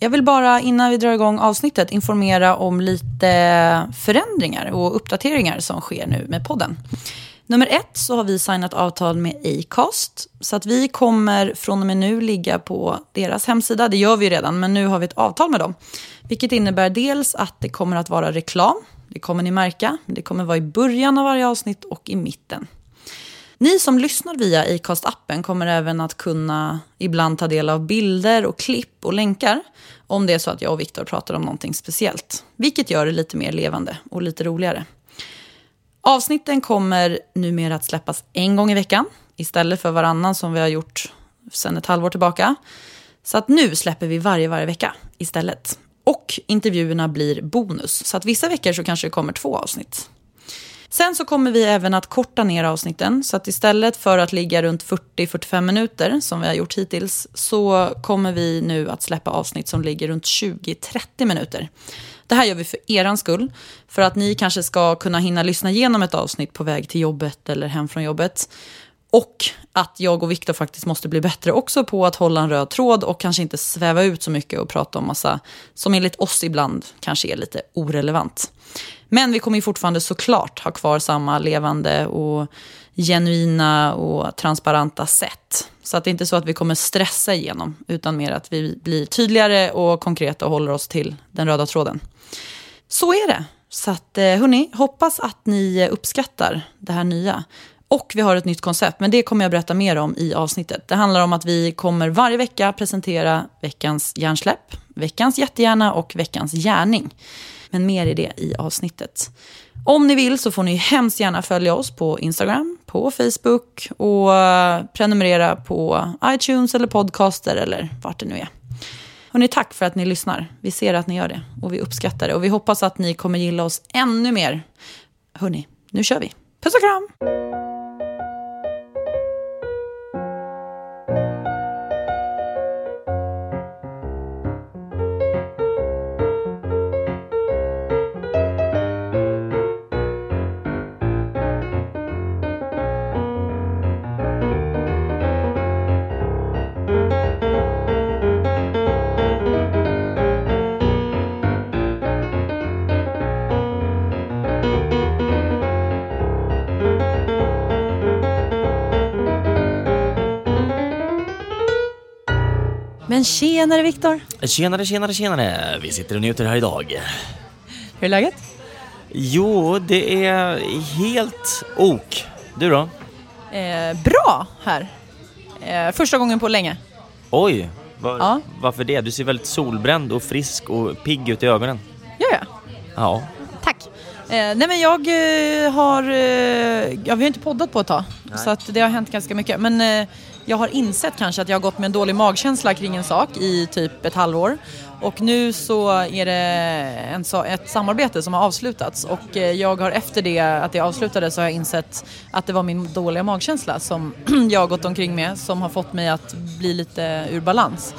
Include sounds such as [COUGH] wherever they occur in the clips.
Jag vill bara innan vi drar igång avsnittet informera om lite förändringar och uppdateringar som sker nu med podden. Nummer ett så har vi signat avtal med Acast. Så att vi kommer från och med nu ligga på deras hemsida. Det gör vi redan, men nu har vi ett avtal med dem. Vilket innebär dels att det kommer att vara reklam. Det kommer ni märka. Det kommer vara i början av varje avsnitt och i mitten. Ni som lyssnar via Acast-appen kommer även att kunna ibland ta del av bilder och klipp och länkar om det är så att jag och Viktor pratar om någonting speciellt. Vilket gör det lite mer levande och lite roligare. Avsnitten kommer numera att släppas en gång i veckan istället för varannan som vi har gjort sedan ett halvår tillbaka. Så att nu släpper vi varje, varje vecka istället. Och intervjuerna blir bonus. Så att vissa veckor så kanske det kommer två avsnitt. Sen så kommer vi även att korta ner avsnitten. Så att istället för att ligga runt 40-45 minuter som vi har gjort hittills så kommer vi nu att släppa avsnitt som ligger runt 20-30 minuter. Det här gör vi för er skull. För att ni kanske ska kunna hinna lyssna igenom ett avsnitt på väg till jobbet eller hem från jobbet. Och att jag och Viktor faktiskt måste bli bättre också på att hålla en röd tråd och kanske inte sväva ut så mycket och prata om massa som enligt oss ibland kanske är lite orelevant. Men vi kommer ju fortfarande såklart ha kvar samma levande och genuina och transparenta sätt. Så att det är inte så att vi kommer stressa igenom, utan mer att vi blir tydligare och konkreta och håller oss till den röda tråden. Så är det. Så att, eh, hörni, hoppas att ni uppskattar det här nya. Och vi har ett nytt koncept, men det kommer jag berätta mer om i avsnittet. Det handlar om att vi kommer varje vecka presentera veckans hjärnsläpp, veckans jättehjärna och veckans gärning. Men mer i det i avsnittet. Om ni vill så får ni hemskt gärna följa oss på Instagram, på Facebook och eh, prenumerera på iTunes eller podcaster eller vart det nu är. Hörrni, tack för att ni lyssnar. Vi ser att ni gör det och vi uppskattar det. Och vi hoppas att ni kommer gilla oss ännu mer. Hörrni, nu kör vi. Puss och kram! Men tjenare Viktor! Tjenare, tjenare, tjenare! Vi sitter och njuter här idag. Hur är läget? Jo, det är helt ok. Du då? Eh, bra här. Eh, första gången på länge. Oj, var, Ja. varför det? Du ser väldigt solbränd och frisk och pigg ut i ögonen. Gör jag? Ja. Tack. Eh, nej men jag eh, har, eh, ja, vi har inte poddat på ett tag. Så att det har hänt ganska mycket. Men eh, jag har insett kanske att jag har gått med en dålig magkänsla kring en sak i typ ett halvår. Och nu så är det en, ett samarbete som har avslutats. Och eh, jag har efter det att det avslutades så har jag insett att det var min dåliga magkänsla som [CLEARS THROAT] jag har gått omkring med. Som har fått mig att bli lite ur balans.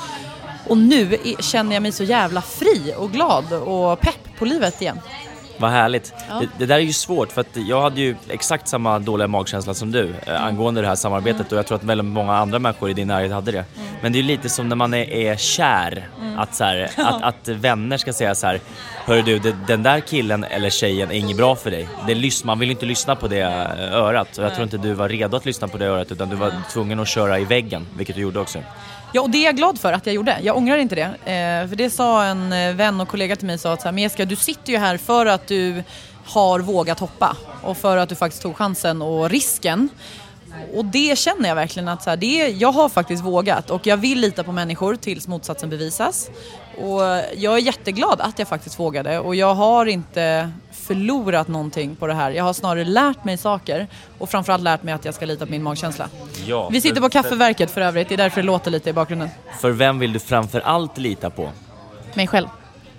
Och nu känner jag mig så jävla fri och glad och pepp på livet igen. Vad härligt. Ja. Det, det där är ju svårt för att jag hade ju exakt samma dåliga magkänsla som du eh, angående det här samarbetet och jag tror att väldigt många andra människor i din närhet hade det. Men det är ju lite som när man är, är kär. Mm. Att, så här, [LAUGHS] att, att vänner ska säga så här. Hörru du, det, den där killen eller tjejen är inget bra för dig. Det lys, man vill inte lyssna på det eh, örat. Och jag tror inte du var redo att lyssna på det örat utan du var tvungen att köra i väggen, vilket du gjorde också. Ja, och det är jag glad för att jag gjorde. Jag ångrar inte det. Eh, för det sa en eh, vän och kollega till mig, sa att så här, men Jessica, du sitter ju här för att du har vågat hoppa och för att du faktiskt tog chansen och risken. Och det känner jag verkligen att så här, det, jag har faktiskt vågat och jag vill lita på människor tills motsatsen bevisas. Och jag är jätteglad att jag faktiskt vågade och jag har inte förlorat någonting på det här. Jag har snarare lärt mig saker och framförallt lärt mig att jag ska lita på min magkänsla. Ja, Vi sitter för- på kaffeverket för övrigt, det är därför det låter lite i bakgrunden. För vem vill du framför allt lita på? Mig själv.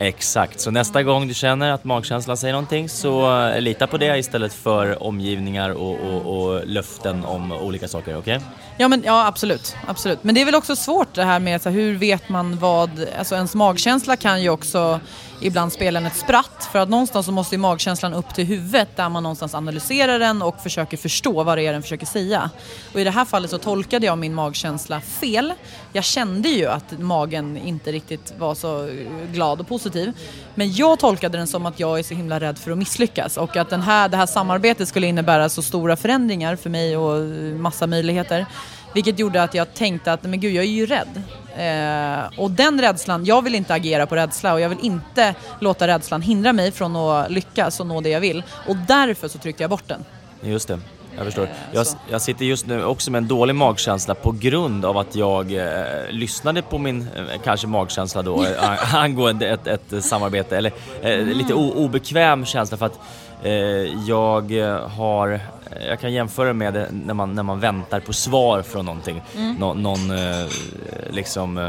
Exakt, så nästa gång du känner att magkänslan säger någonting så eh, lita på det istället för omgivningar och, och, och löften om olika saker, okej? Ja, men, ja absolut, absolut. Men det är väl också svårt det här med så här, hur vet man vad... Alltså ens magkänsla kan ju också ibland spelen ett spratt. För att någonstans så måste ju magkänslan upp till huvudet där man någonstans analyserar den och försöker förstå vad det är den försöker säga. Och i det här fallet så tolkade jag min magkänsla fel. Jag kände ju att magen inte riktigt var så glad och positiv. Men jag tolkade den som att jag är så himla rädd för att misslyckas och att den här, det här samarbetet skulle innebära så stora förändringar för mig och massa möjligheter. Vilket gjorde att jag tänkte att men gud, jag är ju rädd. Eh, och den rädslan, jag vill inte agera på rädsla och jag vill inte låta rädslan hindra mig från att lyckas och nå det jag vill. Och därför så tryckte jag bort den. Just det, jag förstår. Eh, Jag, jag sitter just nu också med en dålig magkänsla på grund av att jag eh, lyssnade på min, eh, kanske magkänsla då, [LAUGHS] eh, angående ett, ett samarbete, eller eh, Mm. lite o, obekväm känsla för att jag eh, har jag kan jämföra med när man, när man väntar på svar från någonting. Mm. Nå, någon, eh, liksom, eh,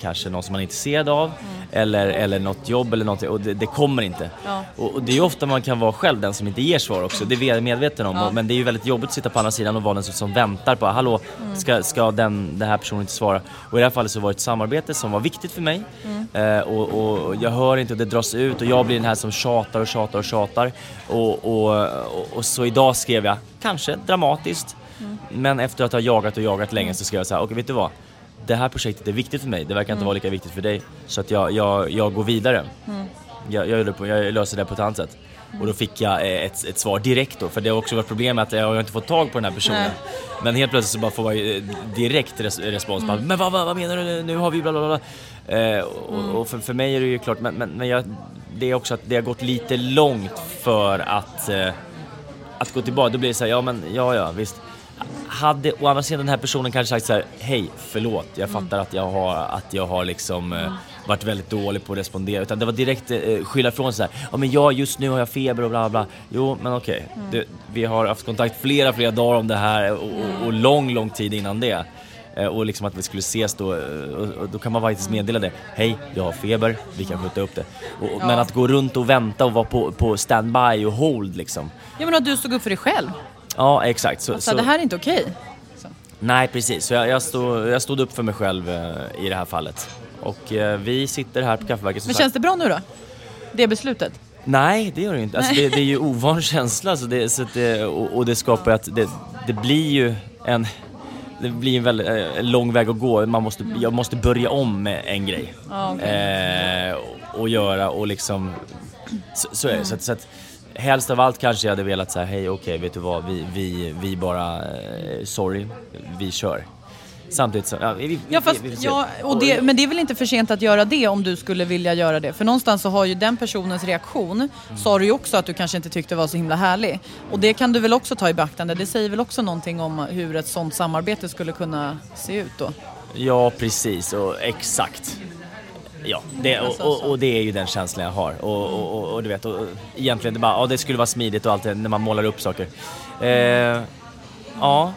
kanske någon som man är intresserad av eller, eller något jobb eller någonting och det, det kommer inte. Ja. Och, och det är ju ofta man kan vara själv den som inte ger svar också, det är jag medveten om. Ja. Men det är ju väldigt jobbigt att sitta på andra sidan och vara den som, som väntar på, hallå, ska, ska den, den här personen inte svara? Och i det här fallet så var det ett samarbete som var viktigt för mig. Eh, och, och jag hör inte och det dras ut och jag blir den här som tjatar och tjatar och tjatar. Och, och, och, och så idag skrev jag, kanske dramatiskt, men efter att ha jagat och jagat länge så skrev jag så här, okej vet du vad? Det här projektet är viktigt för mig, det verkar inte vara lika viktigt för dig. Så att jag, jag, jag går vidare. Jag, jag, på, jag löser det på ett annat sätt. Och då fick jag eh, ett, ett svar direkt då, för det har också varit problem med att jag har inte fått tag på den här personen. Nej. Men helt plötsligt så bara får jag eh, direkt res, respons. Bara, men vad, vad, vad menar du? Nu har vi bla bla bla. Eh, och, och för, för mig är det ju klart, men, men, men jag, det är också att det har gått lite långt för att, eh, att gå tillbaka. Då blir det så här, ja men ja ja visst. Hade å andra sidan den här personen kanske sagt så här, hej förlåt, jag fattar att jag har, att jag har liksom eh, varit väldigt dålig på att respondera. Utan det var direkt eh, skylla ifrån sig så här, ja men ja just nu har jag feber och bla bla. Jo men okej, Du, vi har haft kontakt flera flera dagar om det här och, och, och lång lång tid innan det. Eh, Och liksom att vi skulle ses då, eh, och, då kan man faktiskt meddela det. Hej, jag har feber, vi kan skjuta upp det. Och, och- Men att gå runt och vänta och vara på, på standby och hold liksom. Ja men att du stod upp för dig själv. Ja exakt. Så, Så, det här är inte okej. Nej precis, så jag, jag, stod, jag stod upp för mig själv eh, i det här fallet. Och eh, vi sitter här på Kaffeverket som Men sagt. känns det bra nu då? Det beslutet? Nej det gör det inte. Alltså, det, det är ju ovan [LAUGHS] känsla så det, så det, och, och det skapar ju att det, det blir ju en det blir en väldigt eh, lång väg att gå. Man måste, jag måste börja om med en grej. Ja, okej. eh, och, och göra och liksom... Så, så är det. Så att, så att, helst av allt kanske jag hade velat säga hej okej vet du vad vi, vi, vi bara, eh, sorry, vi kör. Samtidigt så, ja, vi, Ja, fast, vi, ja, och det, men det är väl inte för sent att göra det om du skulle vilja göra det. För någonstans så har ju den personens reaktion, sa du ju också att du kanske inte tyckte var så himla härlig. Och det kan du väl också ta i beaktande. Det säger väl också någonting om hur ett sånt samarbete skulle kunna se ut då. Ja, precis och exakt. Ja, det, och, och, och det är ju den känslan jag har. Och, och, du vet, och egentligen det bara, ja det skulle vara smidigt och allt det när man målar upp saker. Eh, ja,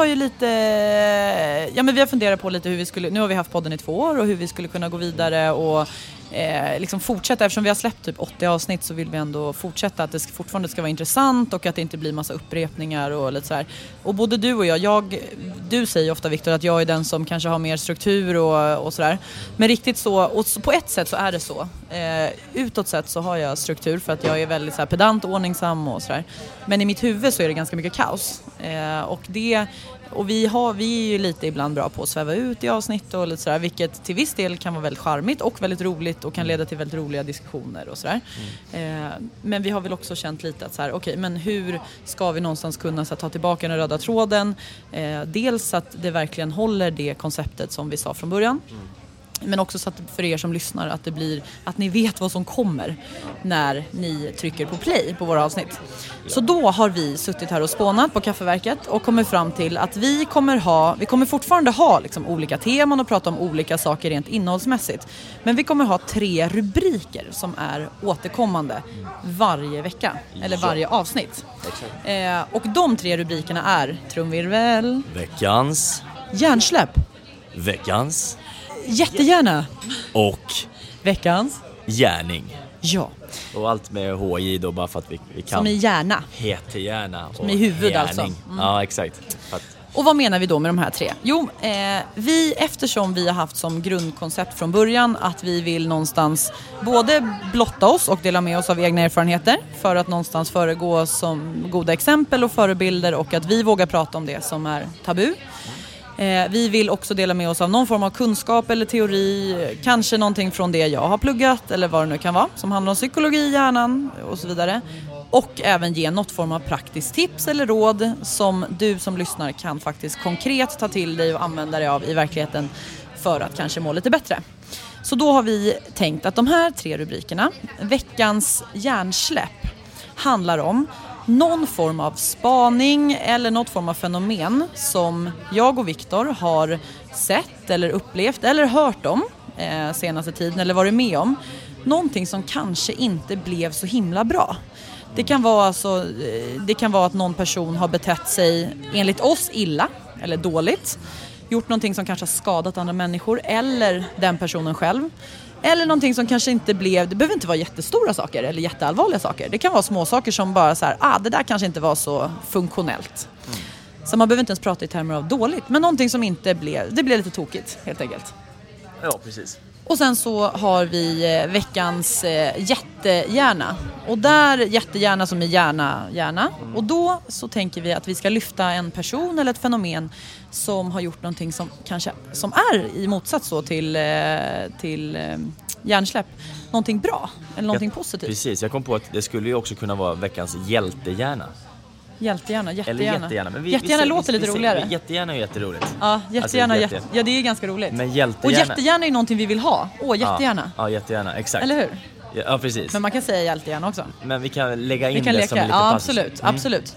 har ju lite, eh, ja men vi har funderat på lite hur vi skulle, nu har vi haft podden i två år och hur vi skulle kunna gå vidare och eh, liksom fortsätta, eftersom vi har släppt typ 80 avsnitt så vill vi ändå fortsätta att det ska, fortfarande ska vara intressant och att det inte blir massa upprepningar och lite sådär. Och både du och jag, jag du säger ofta Viktor att jag är den som kanske har mer struktur och, och sådär. Men riktigt så, och så, på ett sätt så är det så. Eh, utåt sett så har jag struktur för att jag är väldigt så här, pedant, ordningsam och sådär. Men i mitt huvud så är det ganska mycket kaos. Eh, och det och vi, har, vi är ju lite ibland bra på att sväva ut i avsnitt och lite sådär, vilket till viss del kan vara väldigt charmigt och väldigt roligt och kan leda till väldigt roliga diskussioner och sådär. Mm. Eh, men vi har väl också känt lite att så okej, okay, men hur ska vi någonstans kunna så, ta tillbaka den röda tråden? Eh, dels att det verkligen håller det konceptet som vi sa från början. Mm. Men också så att för er som lyssnar att, det blir, att ni vet vad som kommer när ni trycker på play på våra avsnitt. Så då har vi suttit här och spånat på Kaffeverket och kommit fram till att vi kommer ha, vi kommer fortfarande ha liksom olika teman och prata om olika saker rent innehållsmässigt. Men vi kommer ha tre rubriker som är återkommande varje vecka, eller varje avsnitt. Eh, och de tre rubrikerna är trumvirvel, Veckans, hjärnsläpp, veckans Jättegärna. Och veckans gärning. Ja. Och allt med HJ då bara för att vi, vi kan. Som i hjärna. Hete-hjärna. Som i huvud alltså. Mm. Ja, exakt. Och vad menar vi då med de här tre? Jo, eh, vi, eftersom vi har haft som grundkoncept från början att vi vill någonstans både blotta oss och dela med oss av egna erfarenheter för att någonstans föregå som goda exempel och förebilder och att vi vågar prata om det som är tabu. Eh, vi vill också dela med oss av någon form av kunskap eller teori, kanske någonting från det jag har pluggat eller vad det nu kan vara, som handlar om psykologi, hjärnan och så vidare. Och även ge något form av praktiskt tips eller råd som du som lyssnar kan faktiskt konkret ta till dig och använda dig av i verkligheten för att kanske må lite bättre. Så då har vi tänkt att de här tre rubrikerna, veckans hjärnsläpp, handlar om någon form av spaning eller något form av fenomen som jag och Viktor har sett eller upplevt eller hört om eh, senaste tiden eller varit med om. Någonting som kanske inte blev så himla bra. Det kan, vara alltså, eh, det kan vara att någon person har betett sig enligt oss illa eller dåligt. Gjort någonting som kanske har skadat andra människor eller den personen själv. Eller någonting som kanske inte blev, det behöver inte vara jättestora saker eller jätteallvarliga saker. Det kan vara små saker som bara så här, ah det där kanske inte var så funktionellt. Mm. Så man behöver inte ens prata i termer av dåligt, men någonting som inte blev, det blev lite tokigt helt enkelt. Ja, precis. Och sen så har vi eh, veckans eh, jättehjärna. Och där, jättegärna som är hjärna, hjärna. Mm. Och då så tänker vi att vi ska lyfta en person eller ett fenomen som har gjort någonting som kanske som är i motsats då till, eh, till hjärnsläpp. Någonting bra eller någonting ja, positivt. Precis, jag kom på att det skulle ju också kunna vara veckans hjältehjärna. Hjältegärna, jättegärna. Eller jättegärna. Men vi, jättegärna vi, låter vi, lite roligare. Jättegärna är jätteroligt. Ja, jättegärna, alltså, jätte, ja det är ganska roligt. Men hjältegärna. Och jättegärna är någonting vi vill ha. Åh, jättegärna. Ja, ja jättegärna, exakt. Eller hur? Ja, precis. Men man kan säga hjältegärna också. Men vi kan lägga in det leka. som lite Ja, pass. absolut. Mm. absolut.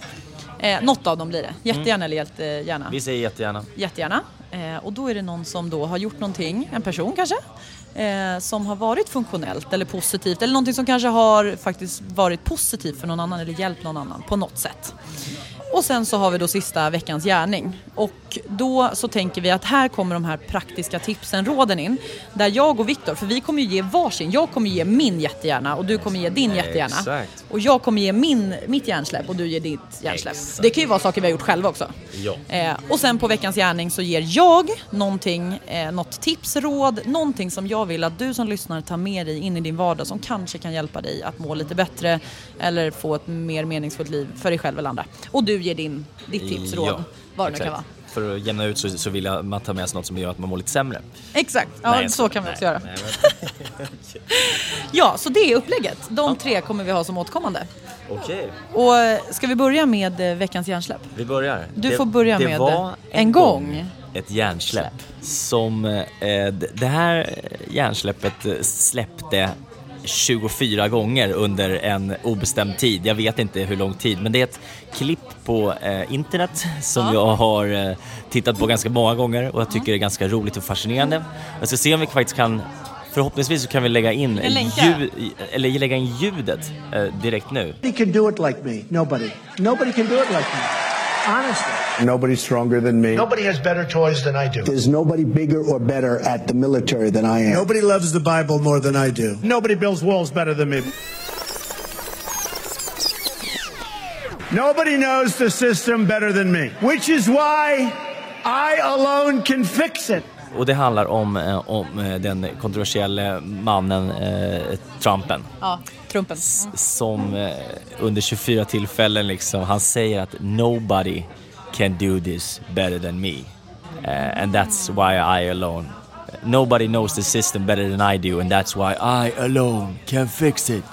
Eh, något av dem blir det. Jättegärna mm. eller hjältegärna. Vi säger jättegärna. Jättegärna. Eh, och då är det någon som då har gjort någonting, en person kanske, eh, som har varit funktionellt eller positivt eller någonting som kanske har faktiskt varit positivt för någon annan eller hjälpt någon annan på något sätt. Och sen så har vi då sista veckans gärning. Och då så tänker vi att här kommer de här praktiska tipsen, råden in. Där jag och Viktor, för vi kommer ju ge varsin. Jag kommer ge min jättegärna och du kommer ge din jättegärna. Exakt. Och jag kommer ge min, mitt hjärnsläpp och du ger ditt hjärnsläpp. Exakt. Det kan ju vara saker vi har gjort själva också. Ja. Eh, och sen på veckans gärning så ger jag någonting, eh, något tips, råd, någonting som jag vill att du som lyssnar tar med dig in i din vardag som kanske kan hjälpa dig att må lite bättre eller få ett mer meningsfullt liv för dig själv eller andra. Och du ger din, ditt tips, råd, ja, vad det nu kan vara. För att jämna ut så, så vill jag man ta med sig något som gör att man mår lite sämre. Exakt, ja nej, så, kan vi också göra. Nej, men... [LAUGHS] ja, så det är upplägget. De tre kommer vi ha som återkommande. Okej. Och ska vi börja med eh, veckans hjärnsläpp? Vi börjar. Du det, får börja med var en, en gång ett hjärnsläpp som eh, det här hjärnsläppet släppte 24 gånger under en obestämd tid. Jag vet inte hur lång tid, men det är ett klipp på eh, internet som ja. jag har eh, tittat på ganska många gånger och jag tycker det är ganska roligt och fascinerande. Jag ska se om vi faktiskt kan Förhoppningsvis så kan vi lägga in, ljud, eller lägga in ljudet eh, direkt nu. Nobody can do it like me. Nobody. Nobody can do it like me. Honestly. Nobody's stronger than me. Nobody has better toys than I do. There's nobody bigger or better at the military than I am. Nobody loves the Bible more than I do. Nobody builds walls better than me. Nobody knows the system better than me, which is why I alone can fix it. Och det handlar om, eh, om eh, den kontroversiella mannen eh, Trumpen. Ja, Trumpen. S- Som eh, under 24 tillfällen liksom, han säger att nobody can do this better than me. Eh, and that's why I alone. Nobody knows the system better than I do and that's why I alone can fix it.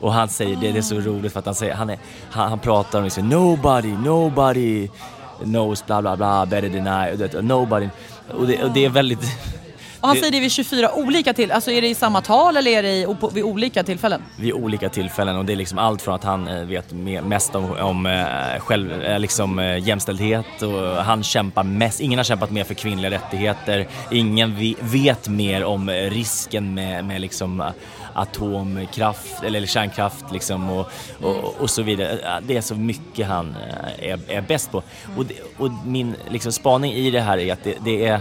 Och han säger, det, det är så roligt för att han säger, han, är, han, han pratar om liksom, nobody, nobody knows bla bla bla better than I, nobody. Och det, och det är väldigt... Och han det- säger det vid 24 olika till, alltså är det i samma tal eller är det i, vid olika tillfällen? vid olika tillfällen och det är liksom allt från att han eh, vet me- mest om, om eh, själv, eh, liksom, jämställdhet och han kämpar mest, ingen har kämpat mer för kvinnliga rättigheter, ingen vet mer om risken med, med liksom atomkraft eller kärnkraft liksom och, och, och så vidare. Det är så mycket han eh, är, är bäst på. Och, det, och min liksom, spaning i det här är att det, det är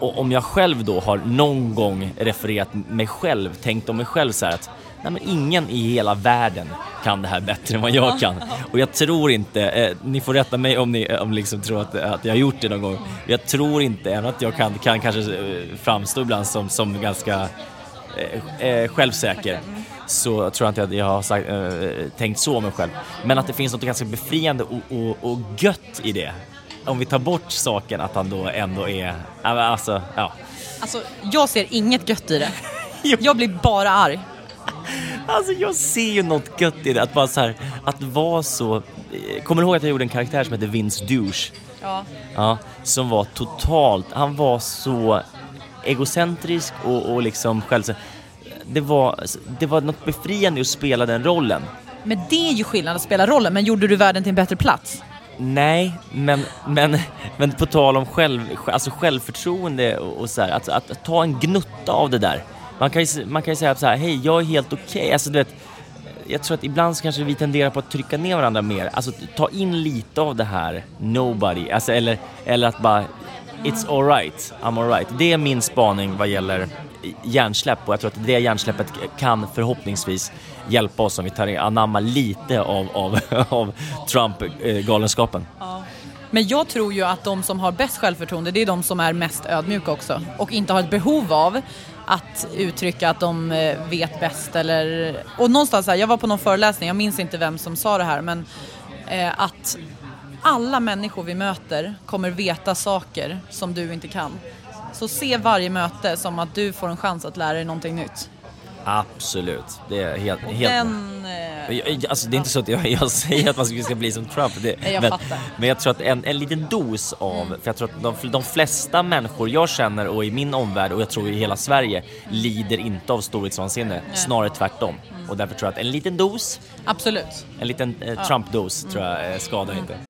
och om jag själv då har någon gång refererat mig själv, tänkt om mig själv så här att nej men ingen i hela världen kan det här bättre än vad jag kan. Och jag tror inte, eh, ni får rätta mig om ni om liksom tror att, att jag har gjort det någon gång. Jag tror inte, även att jag kan, kan kanske eh, framstå ibland som, som ganska eh, eh, självsäker så tror jag inte att jag har sagt, eh, tänkt så om mig själv. Men att det finns något ganska befriande och, och, och gött i det. Om vi tar bort saken att han då ändå är, alltså, ja. Alltså jag ser inget gött i det. [LAUGHS] Jag blir bara arg. Alltså jag ser ju något gött i det, att bara så här, att vara så... eh, Kommer du ihåg att jag gjorde en karaktär som hette Vince Douche? Ja. Ja, som var totalt, han var så egocentrisk och, och liksom själv... Det var, det var något befriande att spela den rollen. Men det är ju skillnad att spela rollen, men gjorde du världen till en bättre plats? Nej, men, men, men på tal om själv, alltså självförtroende och, och så här, att, att, att ta en gnutta av det där. Man kan ju, man kan ju säga så här, hej, jag är helt okej. Alltså, du vet, jag tror att ibland så kanske vi tenderar på att trycka ner varandra mer. Alltså ta in lite av det här, nobody, alltså, eller, eller att bara, it's alright, I'm alright. Det är min spaning vad gäller hjärnsläpp och jag tror att det hjärnsläppet kan förhoppningsvis hjälpa oss om vi tar anamma lite av, av, [LAUGHS] av Trump-galenskapen. Men jag tror ju att de som har bäst självförtroende, det är de som är mest ödmjuka också. Och inte har ett behov av att uttrycka att de eh, vet bäst eller... Och någonstans här, jag var på någon föreläsning, jag minns inte vem som sa det här, men eh, att alla människor vi möter kommer veta saker som du inte kan. Så se varje möte som att du får en chans att lära dig någonting nytt. Absolut, det är helt... Och helt den... Eh, Jag- Alltså det är inte så att jag, jag säger att man ska bli som Trump. Det, jag men, fattar. men jag tror att en, en liten dos av, för jag tror att de, de flesta människor jag känner och i min omvärld och jag tror i hela Sverige lider inte av storhetsvansinne, snarare tvärtom. Och därför tror jag att en liten dos, absolut. en liten eh, Trump-dos tror jag eh, skadar inte.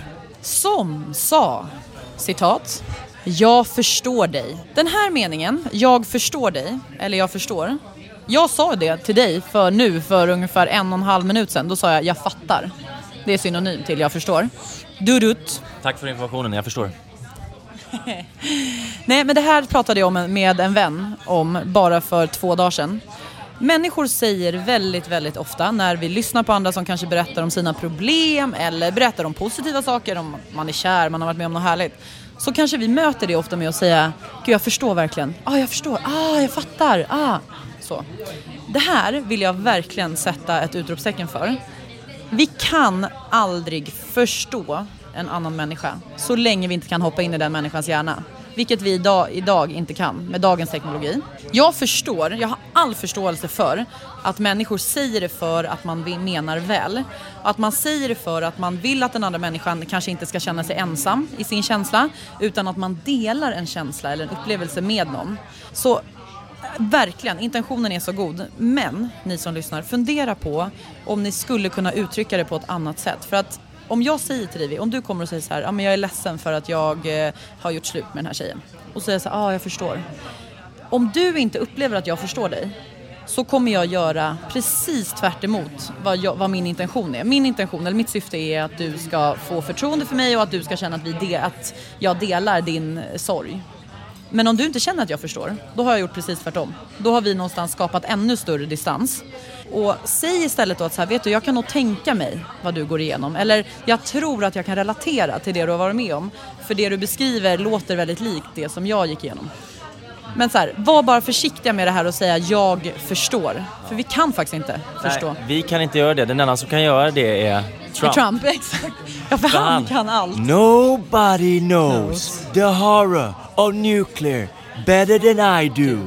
Som sa, citat, jag förstår dig. Den här meningen, jag förstår dig, eller jag förstår. Jag sa det till dig för nu, för ungefär en och en halv minut sedan. Då sa jag, jag fattar. Det är synonym till jag förstår. Durut. Tack för informationen, jag förstår. [LAUGHS] Nej, men det här pratade jag om med en vän om bara för två dagar sedan. Människor säger väldigt, väldigt ofta när vi lyssnar på andra som kanske berättar om sina problem eller berättar om positiva saker, om man är kär, man har varit med om något härligt. Så kanske vi möter det ofta med att säga, gud jag förstår verkligen. Ah, jag förstår. Ah, jag fattar. Ah. Så. Det här vill jag verkligen sätta ett utropstecken för. Vi kan aldrig förstå en annan människa så länge vi inte kan hoppa in i den människans hjärna. Vilket vi idag, idag inte kan med dagens teknologi. Jag förstår, jag har all förståelse för att människor säger det för att man menar väl. Att man säger det för att man vill att den andra människan kanske inte ska känna sig ensam i sin känsla utan att man delar en känsla eller en upplevelse med någon. Så Verkligen, intentionen är så god. Men ni som lyssnar, fundera på om ni skulle kunna uttrycka det på ett annat sätt. För att om jag säger till dig, om du kommer och säger så här, ah, men jag är ledsen för att jag eh, har gjort slut med den här tjejen. Och säger så här, ja jag förstår. Om du inte upplever att jag förstår dig så kommer jag göra precis tvärt vad, jag, vad min intention är. Min intention, eller mitt syfte är att du ska få förtroende för mig och att du ska känna att, vi de, att jag delar din sorg. Men om du inte känner att jag förstår, då har jag gjort precis tvärtom. Då har vi någonstans skapat ännu större distans. Och säg istället då att så här, vet du, jag kan nog tänka mig vad du går igenom. Eller jag tror att jag kan relatera till det du har varit med om. För det du beskriver låter väldigt likt det som jag gick igenom. Men så här, var bara försiktiga med det här och säga jag förstår. För vi kan faktiskt inte förstå. Nej, vi kan inte göra det. Den enda som kan göra det är Trump. Trump, [LAUGHS] exakt. Ja, för han, han kan allt. Nobody knows the horror of nuclear better than I do.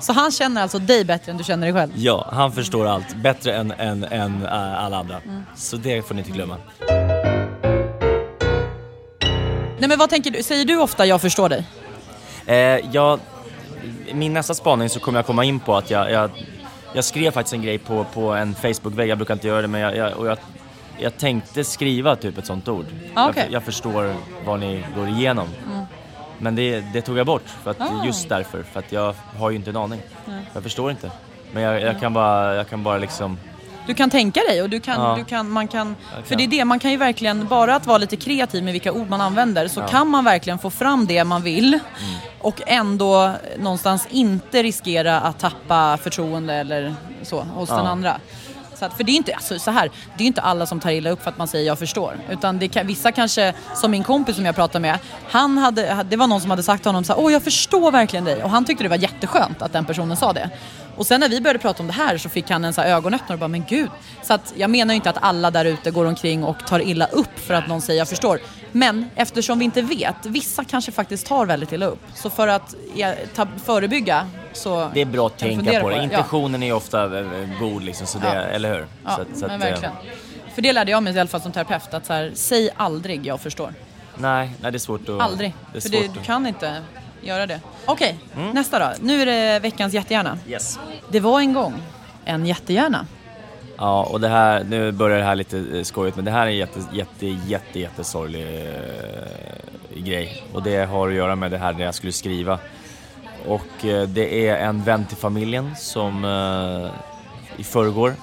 Så han känner alltså dig bättre än du känner dig själv? Ja, han förstår allt bättre än, än, än uh, alla andra. Mm. Så det får ni inte glömma. Nej men vad tänker du, säger du ofta jag förstår dig? Eh, jag, min nästa spaning så kommer jag komma in på att jag, jag, jag skrev faktiskt en grej på, på en Facebook-vägg, jag brukar inte göra det men jag, jag, och jag, jag tänkte skriva typ ett sånt ord. Ah, okay. jag, jag, förstår vad ni går igenom. Mm. Men det, det, tog jag bort, för att, ah. just därför. För att jag har ju inte en aning. Nej. Jag förstår inte. Men jag, jag, kan bara, jag kan bara liksom... Du kan tänka dig och du kan, ja. du kan, man kan, kan, för det är det, man kan ju verkligen, bara att vara lite kreativ med vilka ord man använder så ja. kan man verkligen få fram det man vill mm. och ändå någonstans inte riskera att tappa förtroende eller så hos ja. den andra. Så att, för det är inte, alltså, så här, det är inte alla som tar illa upp för att man säger jag förstår. Utan det kan, vissa kanske, som min kompis som jag pratade med, han hade, det var någon som hade sagt till honom så här, åh jag förstår verkligen dig. Och han tyckte det var jätteskönt att den personen sa det. Och sen när vi började prata om det här så fick han en så här ögonöppnare och bara, men gud. Så att jag menar ju inte att alla där ute går omkring och tar illa upp för att någon säger jag förstår. Men eftersom vi inte vet, vissa kanske faktiskt tar väldigt illa upp. Så för att ja, ta, förebygga så... Det är bra att tänka på det. Intentionen ja. är ofta eh, god liksom, så det, ja. eller hur? Ja, så, så men att, verkligen. För det lärde jag mig i alla fall som terapeut, att så här, säg aldrig jag förstår. Nej, nej det är svårt att... Aldrig. Det för det, du kan inte göra det. Okej, okay, mm. nästa då. Nu är det veckans jättegärna. Yes. Det var en gång en jättegärna. Ja, och det här, nu börjar det här lite eh, skojigt, men det här är en jätte, jätte, jätte, jättesorglig eh, grej. Och det har att göra med det här när jag skulle skriva. Och eh, det är en vän till familjen som eh, i förrgår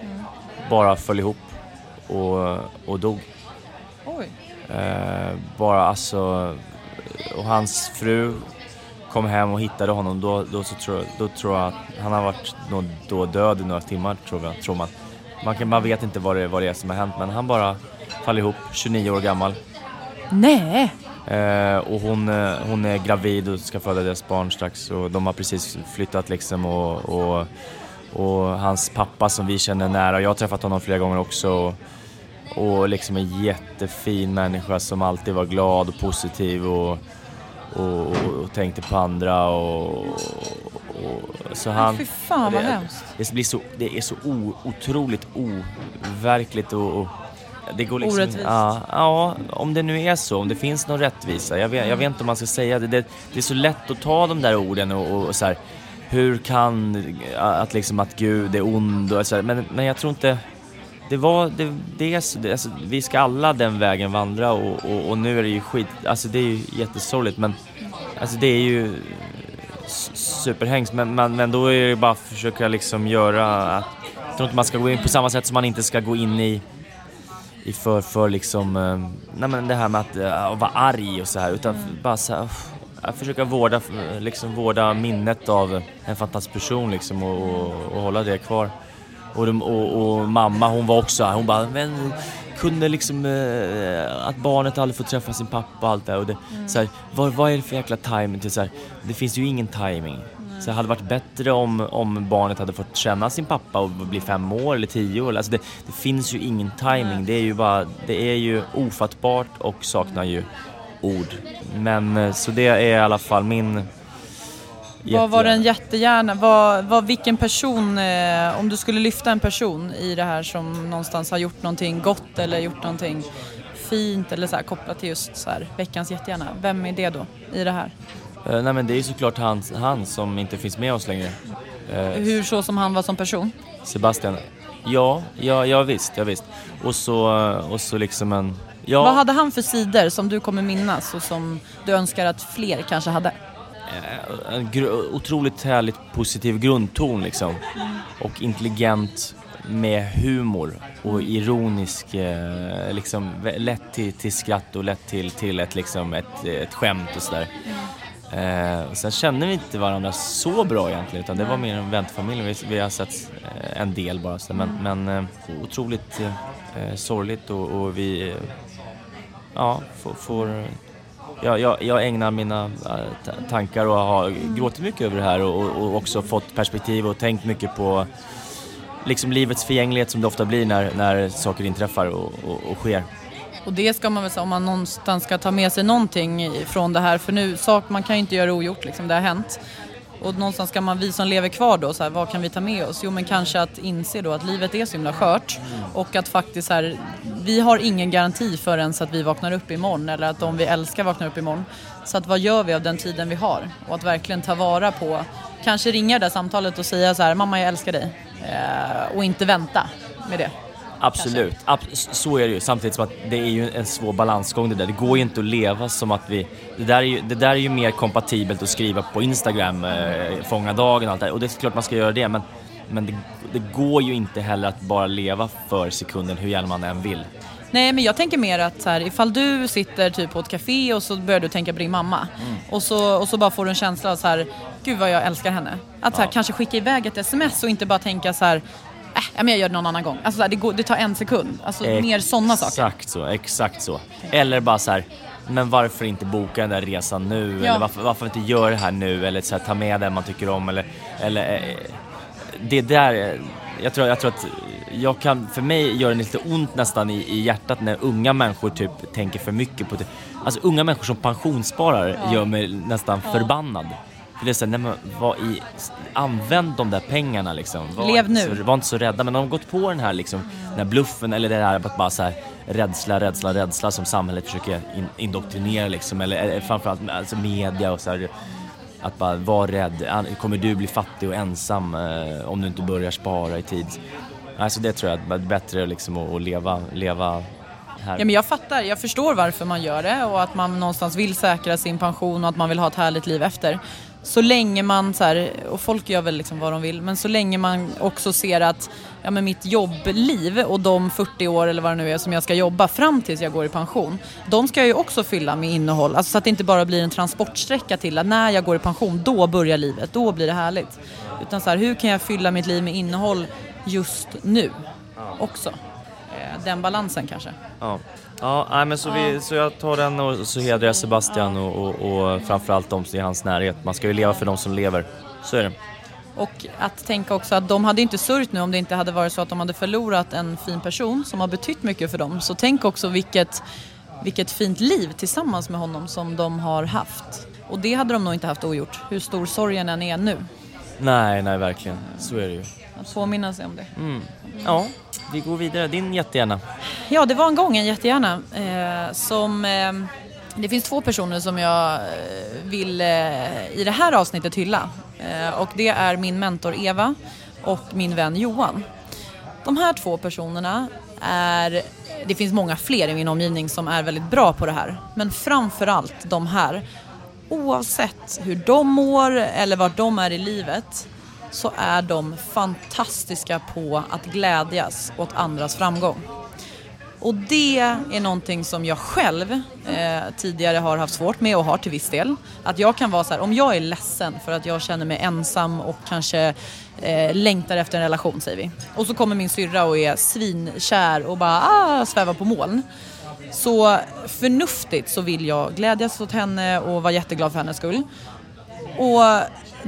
mm. bara föll ihop och, och dog. Oj. Bara alltså, och hans fru kom hem och hittade honom, då, då, så tror, då tror jag att han har varit nog då död i några timmar, tror, jag, tror man. Man, kan, man vet inte vad det, vad det är som har hänt, men han bara faller ihop, 29 år gammal. Nej! Eh, och hon, eh, hon är gravid och ska föda deras barn strax och de har precis flyttat liksom och, och, och hans pappa som vi känner nära, jag har träffat honom flera gånger också och, och liksom en jättefin människa som alltid var glad och positiv och, och, och, och tänkte på andra och, så han... Fy fan vad det, hemskt. det, blir så, det är så o, otroligt overkligt och, det går liksom, Orättvist. Ja, ja, om det nu är så, om det finns någon rättvisa. Jag vet, jag vet inte om man ska säga det. Det, det är så lätt att ta de där orden och, och, och så här, hur kan att liksom att Gud är ond och så här, men, men jag tror inte det var, det, det är så, det, alltså, vi ska alla den vägen vandra och, och, och nu är det ju skit, alltså det är ju jättesorgligt men alltså det är ju s- superhängst men, men, men då är det bara att försöka liksom göra att, jag tror inte man ska gå in på samma sätt som man inte ska gå in i i för, för liksom, eh, nej men det här med att, eh, att vara arg och så här utan bara så här, att försöka vårda, eh, liksom vårda minnet av en fantastisk person liksom och, och, och hålla det kvar. Och, de, och, och mamma hon var också hon bara, men kunde liksom eh, att barnet aldrig får träffa sin pappa och allt det här. och det, så här, vad, vad är det för jäkla timing till så här, det finns ju ingen timing. Så det hade varit bättre om, om barnet hade fått känna sin pappa och bli fem år eller tio år. Alltså det, det finns ju ingen timing. Det är ju bara, det är ju ofattbart och saknar ju ord. Men eh, så det är i alla fall min Vad var den jättegärna, vad, vad, vilken person, eh, om du skulle lyfta en person i det här som någonstans har gjort någonting gott eller gjort någonting fint eller så här, kopplat till just så här, veckans jättegärna. Vem är det då i det här? Eh, nej men det är såklart han, han som inte finns med oss längre. Eh, Hur så som han var som person? Sebastian. Ja, ja, ja visst, ja visst. Och så, och så liksom en... Ja, Vad hade han för sidor som du kommer minnas och som du önskar att fler kanske hade? En gr- otroligt härligt positiv grundton liksom. Och intelligent med humor och ironisk, eh, liksom lätt till, till skratt och lätt till, till ett, liksom ett, ett skämt och sådär. Eh, och sen känner vi inte varandra så bra egentligen utan det var mer en väntfamilj. Vi, vi har sett eh, en del bara så, men, men eh, otroligt eh, sorgligt och, och vi eh, ja, får, får jag, jag, jag ägnar mina eh, tankar och har gråtit mycket över det här och, och, också fått perspektiv och tänkt mycket på liksom livets förgänglighet som det ofta blir när, när saker inträffar och, och, och sker. Och det ska man väl säga om man någonstans ska ta med sig någonting från det här. För nu, sak, man kan ju inte göra ogjort liksom, det har hänt. Och någonstans ska man, vi som lever kvar då, så här, vad kan vi ta med oss? Jo men kanske att inse då att livet är så himla skört. Och att faktiskt så här, vi har ingen garanti förrän så att vi vaknar upp imorgon eller att de vi älskar vaknar upp imorgon. Så att vad gör vi av den tiden vi har? Och att verkligen ta vara på, kanske ringa det där samtalet och säga så här, mamma jag älskar dig. Eh, och inte vänta med det. Absolut, Ab- så är det ju. Samtidigt som att det är ju en svår balansgång det där. Det går ju inte att leva som att vi... Det där är ju, det där är ju mer kompatibelt att skriva på Instagram, eh, fånga dagen och allt det där. Och det är klart man ska göra det men, men det, det går ju inte heller att bara leva för sekunden hur gärna man än vill. Nej men jag tänker mer att så här, ifall du sitter typ på ett café och så börjar du tänka på din mamma och, så, och så bara får du en känsla av så här, gud vad jag älskar henne. Att så här, kanske skicka iväg ett sms och inte bara tänka så här, äh, men jag gör det någon annan gång. Alltså det, går, det tar en sekund. Alltså mer sådana saker. Exakt så, exakt så. Eller bara så här, men varför inte boka den där resan nu? Ja. Eller varför, varför inte göra det här nu? Eller så här, ta med den man tycker om eller... eller eh, det där, eh, jag tror, jag tror att jag kan, för mig gör det lite ont nästan i, i hjärtat när unga människor typ tänker för mycket på det. Alltså unga människor som pensionssparar Ja. gör mig nästan Ja. förbannad. För det är såhär, nej men vad i, använd de där pengarna liksom. Var Lev inte nu. Så, var inte så rädda, men de har gått på den här liksom, den här bluffen eller det här att bara så här, rädsla, rädsla, rädsla som samhället försöker in, indoktrinera liksom. Eller framförallt alltså media och så här, Att bara vara rädd. Kommer du bli fattig och ensam eh, om du inte börjar spara i tid? Alltså det tror jag är bättre liksom att, att leva, leva här. Ja, men jag fattar, jag förstår varför man gör det och att man någonstans vill säkra sin pension och att man vill ha ett härligt liv efter. Så länge man så här, och folk gör väl liksom vad de vill, men så länge man också ser att ja, men mitt jobbliv och de 40 år eller vad det nu är som jag ska jobba fram tills jag går i pension, de ska jag ju också fylla med innehåll. Alltså så att det inte bara blir en transportsträcka till att när jag går i pension, då börjar livet, då blir det härligt. Utan så här, hur kan jag fylla mitt liv med innehåll just nu också? Eh, Den balansen kanske. Ja, ja nej, men så, vi, så jag tar den och så hedrar jag Sebastian och, och, och framförallt de som är i hans närhet. Man ska ju leva för de som lever. Så är det. Och att tänka också att de hade inte sörjt nu om det inte hade varit så att de hade förlorat en fin person som har betytt mycket för dem. Så tänk också vilket, vilket fint liv tillsammans med honom som de har haft. Och det hade de nog inte haft ogjort, hur stor sorgen än är nu. Nej, nej verkligen. Så är det ju. Att påminna sig om det. Mm. Ja, vi går vidare. Din jättegärna. Ja, det var en gång en jättegärna eh, som... Eh, det finns två personer som jag eh, vill eh, i det här avsnittet hylla. Eh, och det är min mentor Eva och min vän Johan. De här två personerna är... Det finns många fler i min omgivning som är väldigt bra på det här. Men framförallt de här. Oavsett hur de mår eller var de är i livet så är de fantastiska på att glädjas åt andras framgång. Och det är någonting som jag själv eh, tidigare har haft svårt med och har till viss del. Att jag kan vara så här, om jag är ledsen för att jag känner mig ensam och kanske eh, längtar efter en relation säger vi. Och så kommer min syrra och är svinkär och bara ah, svävar på moln. Så förnuftigt så vill jag glädjas åt henne och vara jätteglad för hennes skull. Och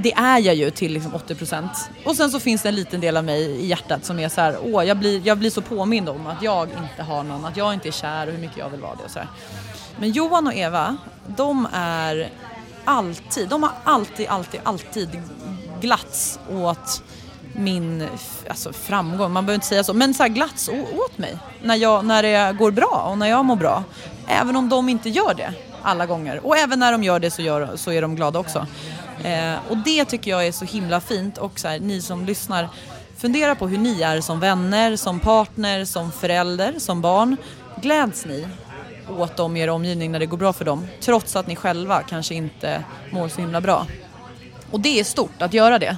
det är jag ju till liksom 80%. Och sen så finns det en liten del av mig i hjärtat som är så här, åh jag blir, jag blir så påmind om att jag inte har någon, att jag inte är kär och hur mycket jag vill vara det och så här. Men Johan och Eva, de är alltid, de har alltid, alltid, alltid glatts åt min alltså, framgång, man behöver inte säga så, men så här, glatts åt mig när, jag, när det går bra och när jag mår bra. Även om de inte gör det alla gånger. Och även när de gör det så, gör, så är de glada också. Eh, och det tycker jag är så himla fint och så här, ni som lyssnar, fundera på hur ni är som vänner, som partner, som förälder, som barn. Gläds ni åt dem i er omgivning när det går bra för dem, trots att ni själva kanske inte mår så himla bra. Och det är stort att göra det.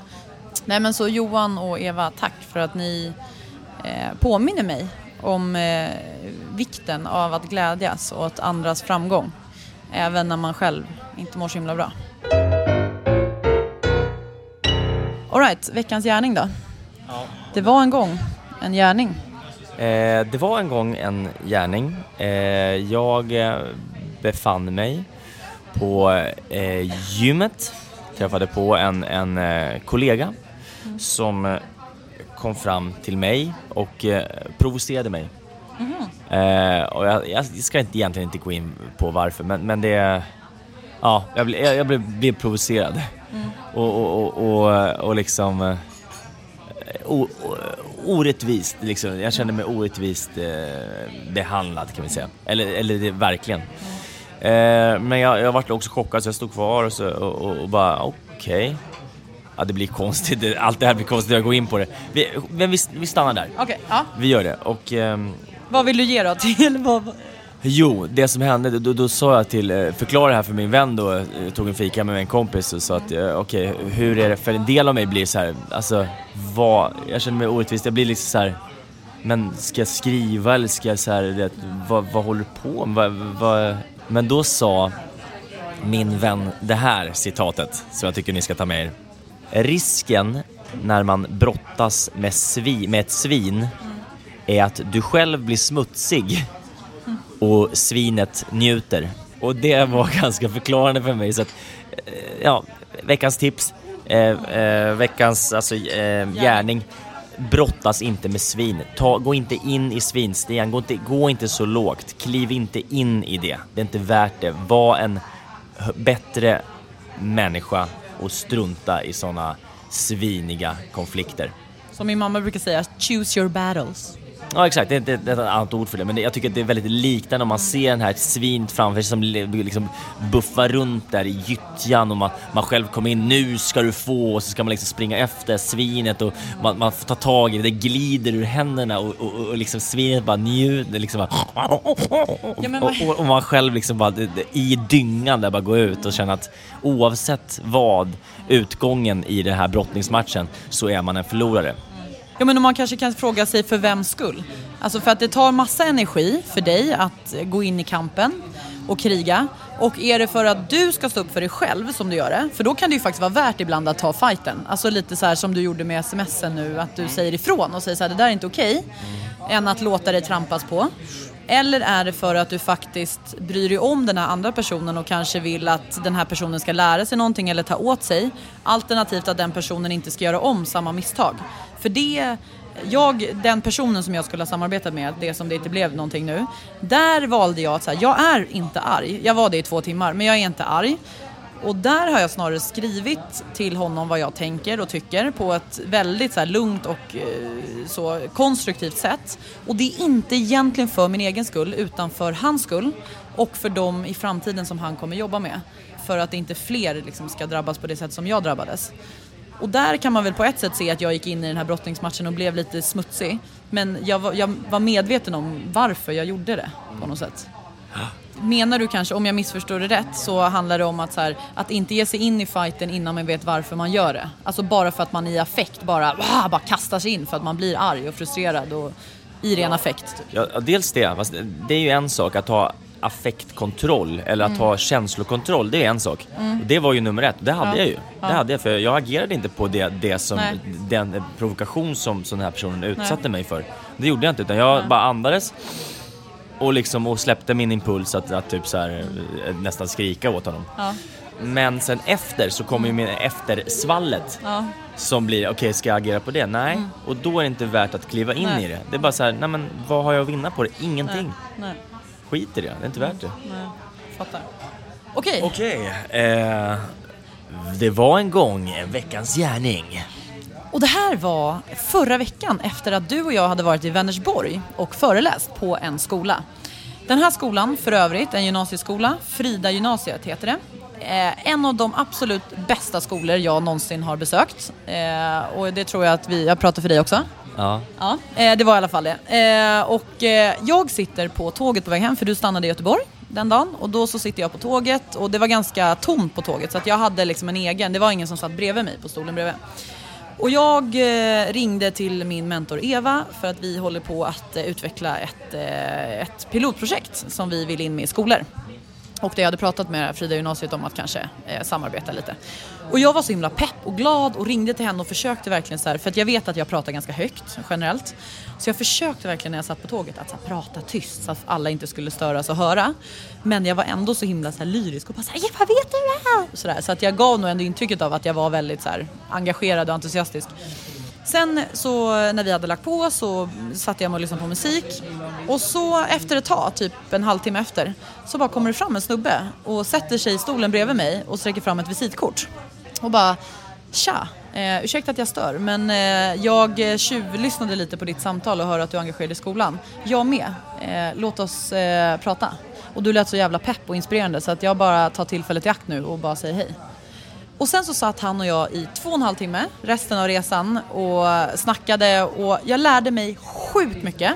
Nej men så Johan och Eva, tack för att ni eh, påminner mig om eh, vikten av att glädjas åt andras framgång. Även när man själv inte mår så himla bra. Alright, veckans gärning då? Det var en gång en gärning. Eh, det var en gång en gärning. Eh, jag eh, befann mig på eh, gymmet, träffade på en, en eh, kollega som eh, kom fram till mig och provocerade mig. Eh, och jag, jag ska inte, egentligen inte gå in på varför, men, men det... Ja, jag, blev- jag, jag blev, blev provocerad. Och, och, och, och, och liksom... eh, O, orättvist, liksom. jag kände mig orättvist eh, behandlad kan vi säga. Eller, eller det, verkligen. Eh, men jag, jag vart också chockad så jag stod kvar och, så, och, bara okej. Ja det blir konstigt, allt det här blir konstigt att gå in på det. Vi, men vi, vi stannar där. Okej, ja. Vi gör det. Och ehm, Vad vill du ge då till? [LAUGHS] Vad, Jo, det som hände, då, då sa jag till, eh, förklara det här för min vän då, jag tog en fika med en kompis och sa att okej, okej, hur är det, för en del av mig blir så här, alltså vad, jag känner mig orättvist, jag blir liksom så här, men ska jag skriva eller ska jag så här, det, vad, vad håller du på med? Vad, vad, men då sa min vän det här citatet som jag tycker ni ska ta med er. Risken när man brottas med, svi, med ett svin är att du själv blir smutsig och svinet njuter. Och det var [LAUGHS] ganska förklarande för mig. Så att, eh, ja, veckans tips, eh, eh, veckans alltså, eh, gärning. Brottas inte med svin. Ta, gå inte in i svinstigen, gå inte, gå inte så lågt. Kliv inte in i det. Det är inte värt det. Var en bättre människa och strunta i sådana sviniga konflikter. som min mamma brukar säga, choose your battles. Ja exakt, det är, ett annat ord för det. Men jag tycker att det är väldigt likt när man ser den här svint framför sig som li- liksom buffar runt där i gyttjan och man, man själv kommer in, nu ska du få, och så ska man liksom springa efter svinet och man, man får ta tag i det, det glider ur händerna och, och, och liksom svinet bara njuter liksom bara, och, och, man själv liksom bara i dyngan där bara går ut och känner att oavsett vad utgången i den här brottningsmatchen så är man en förlorare. Ja, men man kanske kan fråga sig för vems skull. Alltså för att det tar massa energi för dig att gå in i kampen och kriga. Och är det för att du ska stå upp för dig själv som du gör det, för då kan det ju faktiskt vara värt ibland att ta fighten. Alltså lite så här som du gjorde med smsen nu, att du säger ifrån och säger så här, det där är inte okej. Än att låta dig trampas på. Eller är det för att du faktiskt bryr dig om den här andra personen och kanske vill att den här personen ska lära sig någonting eller ta åt sig. Alternativt att den personen inte ska göra om samma misstag. För det, jag, den personen som jag skulle ha samarbetat med, det som det inte blev någonting nu. Där valde jag att säga, jag är inte arg. Jag var det i två timmar, men jag är inte arg. Och där har jag snarare skrivit till honom vad jag tänker och tycker på ett väldigt så här lugnt och eh, så konstruktivt sätt. Och det är inte egentligen för min egen skull utan för hans skull och för dem i framtiden som han kommer jobba med. För att inte fler liksom ska drabbas på det sätt som jag drabbades. Och där kan man väl på ett sätt se att jag gick in i den här brottningsmatchen och blev lite smutsig. Men jag var, jag var medveten om varför jag gjorde det på något sätt. Menar du kanske, om jag missförstår det rätt, så handlar det om att, så här, att inte ge sig in i fighten innan man vet varför man gör det. Alltså bara för att man i affekt bara, ah, bara kastar sig in för att man blir arg och frustrerad och i ren affekt. Typ. Ja, ja, dels det. Fast det är ju en sak att ha affektkontroll eller att Mm. ha känslokontroll. Det är en sak. Mm. Det var ju nummer ett. Det hade Ja. jag ju. Ja. Det hade jag för jag agerade inte på det, det som, Nej. den provokation som, som den här personen utsatte Nej. mig för. Det gjorde jag inte utan jag Nej. bara andades och, liksom, och släppte min impuls att, att typ så här, eh, nästan skrika åt honom. Ja. Men sen efter så kommer ju med eftersvallet Ja. som blir, okej ska jag agera på det? Nej. Mm. Och då är det inte värt att kliva in Nej. i det. Det är bara så här, nej men vad har jag att vinna på det? Ingenting. Nej. Skit i det, det är inte värt det. Nej. Fattar. Okej. Okej, eh, det var en gång en veckans gärning. Och det här var förra veckan efter att du och jag hade varit i Vänersborg och föreläst på en skola. Den här skolan, för övrigt, en gymnasieskola, Frida gymnasiet heter det. Eh, en av de absolut bästa skolor jag någonsin har besökt. Eh, och det tror jag att vi, jag pratar för dig också. Ja. Ja, eh, det var i alla fall det. Eh, och eh, jag sitter på tåget på väg hem, för du stannade i Göteborg den dagen. Och då så sitter jag på tåget och det var ganska tomt på tåget så att jag hade liksom en egen, det var ingen som satt bredvid mig på stolen bredvid. Och jag ringde till min mentor Eva för att vi håller på att utveckla ett, ett pilotprojekt som vi vill in med i skolor. Och det jag hade pratat med Frida gymnasiet om att kanske eh, samarbeta lite. Och jag var så himla pepp och glad och ringde till henne och försökte verkligen så här, för att jag vet att jag pratar ganska högt generellt. Så jag försökte verkligen när jag satt på tåget att så här, prata tyst så att alla inte skulle störas och höra. Men jag var ändå så himla så här, lyrisk och bara såhär, Eva vet du det här? Så, där. så att jag gav nog ändå intrycket av att jag var väldigt så här, engagerad och entusiastisk. Sen så när vi hade lagt på så satte jag mig och lyssnade på musik. Och så efter ett tag, typ en halvtimme efter, så bara kommer det fram en snubbe och sätter sig i stolen bredvid mig och sträcker fram ett visitkort. Och bara Tja, eh, ursäkta att jag stör men eh, jag eh, tjuvlyssnade lite på ditt samtal och hör att du är engagerad i skolan. Jag med. Eh, låt oss eh, prata. Och du lät så jävla pepp och inspirerande så att jag bara tar tillfället i akt nu och bara säger hej. Och sen så satt han och jag i två och en halv timme resten av resan och snackade och jag lärde mig sjukt mycket.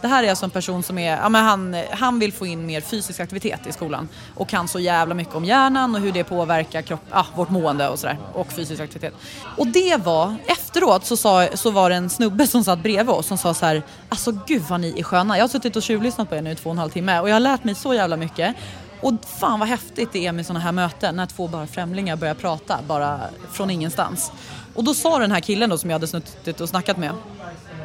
Det här är alltså en person som är, ja men han, han vill få in mer fysisk aktivitet i skolan och kan så jävla mycket om hjärnan och hur det påverkar kropp, ah, vårt mående och sådär och fysisk aktivitet. Och det var, efteråt så, sa, så var det en snubbe som satt bredvid oss som sa så här, alltså gud vad ni är sköna. Jag har suttit och tjuvlyssnat på er nu i två och en halv timme och jag har lärt mig så jävla mycket. Och fan vad häftigt det är med sådana här möten när två bara främlingar börjar prata bara från ingenstans. Och då sa den här killen då som jag hade suttit och snackat med.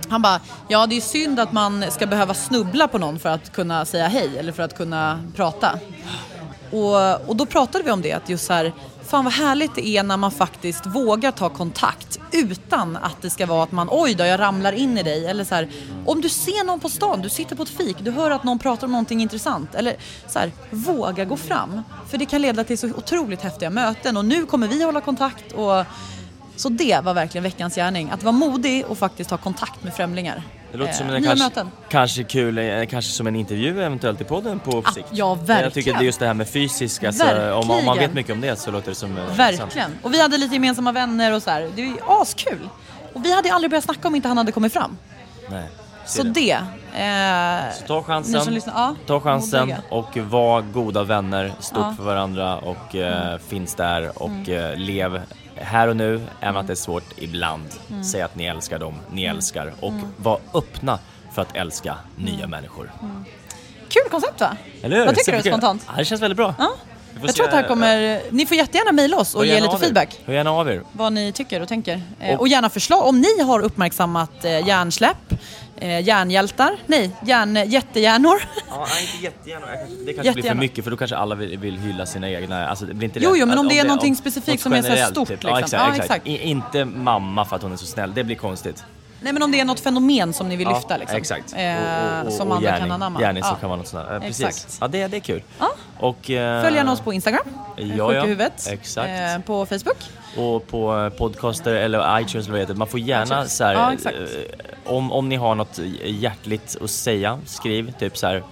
Han bara, ja det är synd att man ska behöva snubbla på någon för att kunna säga hej eller för att kunna prata. Och, och då pratade vi om det, att just så här, fan vad härligt det är när man faktiskt vågar ta kontakt utan att det ska vara att man, oj då jag ramlar in i dig. Eller så här, om du ser någon på stan, du sitter på ett fik, du hör att någon pratar om någonting intressant. Eller så här, våga gå fram. För det kan leda till så otroligt häftiga möten och nu kommer vi hålla kontakt och Så det var verkligen veckans gärning. Att vara modig och faktiskt ha kontakt med främlingar. Det låter som Eh, en nya kanske, möten. kanske kul, eh, kanske som en intervju eventuellt i podden på sikt. ja, Jag tycker verkligen. det är just det här med fysisk, alltså, om, om man Verkligen. vet mycket om det så låter det som eh, intressant. Verkligen. Och vi hade lite gemensamma vänner och så här. Det är ju askul. Och vi hade aldrig börjat snacka om inte han hade kommit fram. Nej. Så det. Eh, Så ta chansen, lyssnar, ja, ta chansen och var goda vänner, stå Ja. upp för varandra och eh, finns där och Mm. eh, lev här och nu, även att det är svårt ibland. Mm. Säg att ni älskar dem ni älskar och var öppna för att älska Mm. nya människor. Kul koncept va? Eller hur? Vad tycker du Superkul. spontant? Ja, det känns väldigt bra. Ja. Jag tror att det här kommer... Ni får jättegärna mejla oss och ge lite feedback. Hör gärna av er. Vad ni tycker och tänker. Eh, Och- och gärna förslag. Om ni har uppmärksammat eh, hjärnsläpp, eh, hjärnhjältar, nej, hjärn, jättehjärnor. Ja, nej, inte kanske- Det kanske blir för mycket för då kanske alla vill, vill hylla sina egna. Alltså, det blir inte Jo, jo, men om det är Om någonting specifikt som är så stort, Typ. liksom. Ja, exakt. Ja, exakt. I, inte mamma för att hon är så snäll, det blir konstigt. Nej, men om det är något fenomen som ni vill Ja, lyfta liksom. Exakt. Eh, som och andra gärning. kan anamma. Gärning Ja. så kan vara något sånt där. Eh, precis. Exakt. Ja, det, det är kul. Ja. Och, eh, Följ gärna oss på Instagram, Ja, ja. huvudet. Exakt. Eh, på Facebook. Och på eh, podcaster eller iTunes eller vad heter. Man får gärna så här, Ja, eh, om, om ni har något hjärtligt att säga, skriv typ så här.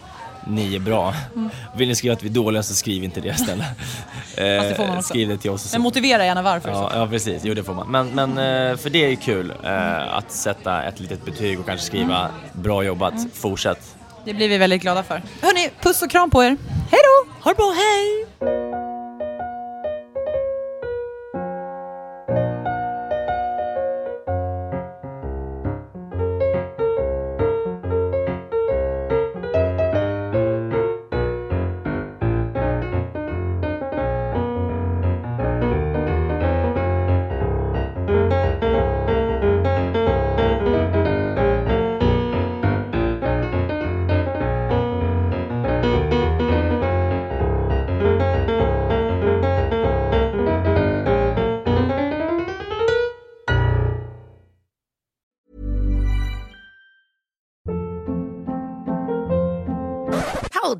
Ni är bra. Mm. Vill ni skriva att vi är dåliga så skriv inte det snälla. [LAUGHS] det får man Eh, också. Skriv det till oss. Men motivera gärna varför. Ja, ja precis, jo det får man. Men, men eh, för det är ju kul eh, att sätta ett litet betyg och kanske skriva Mm. bra jobbat, fortsätt. Det blir vi väldigt glada för. Hörni, puss och kram på er. Hej då! Ha det bra, hej!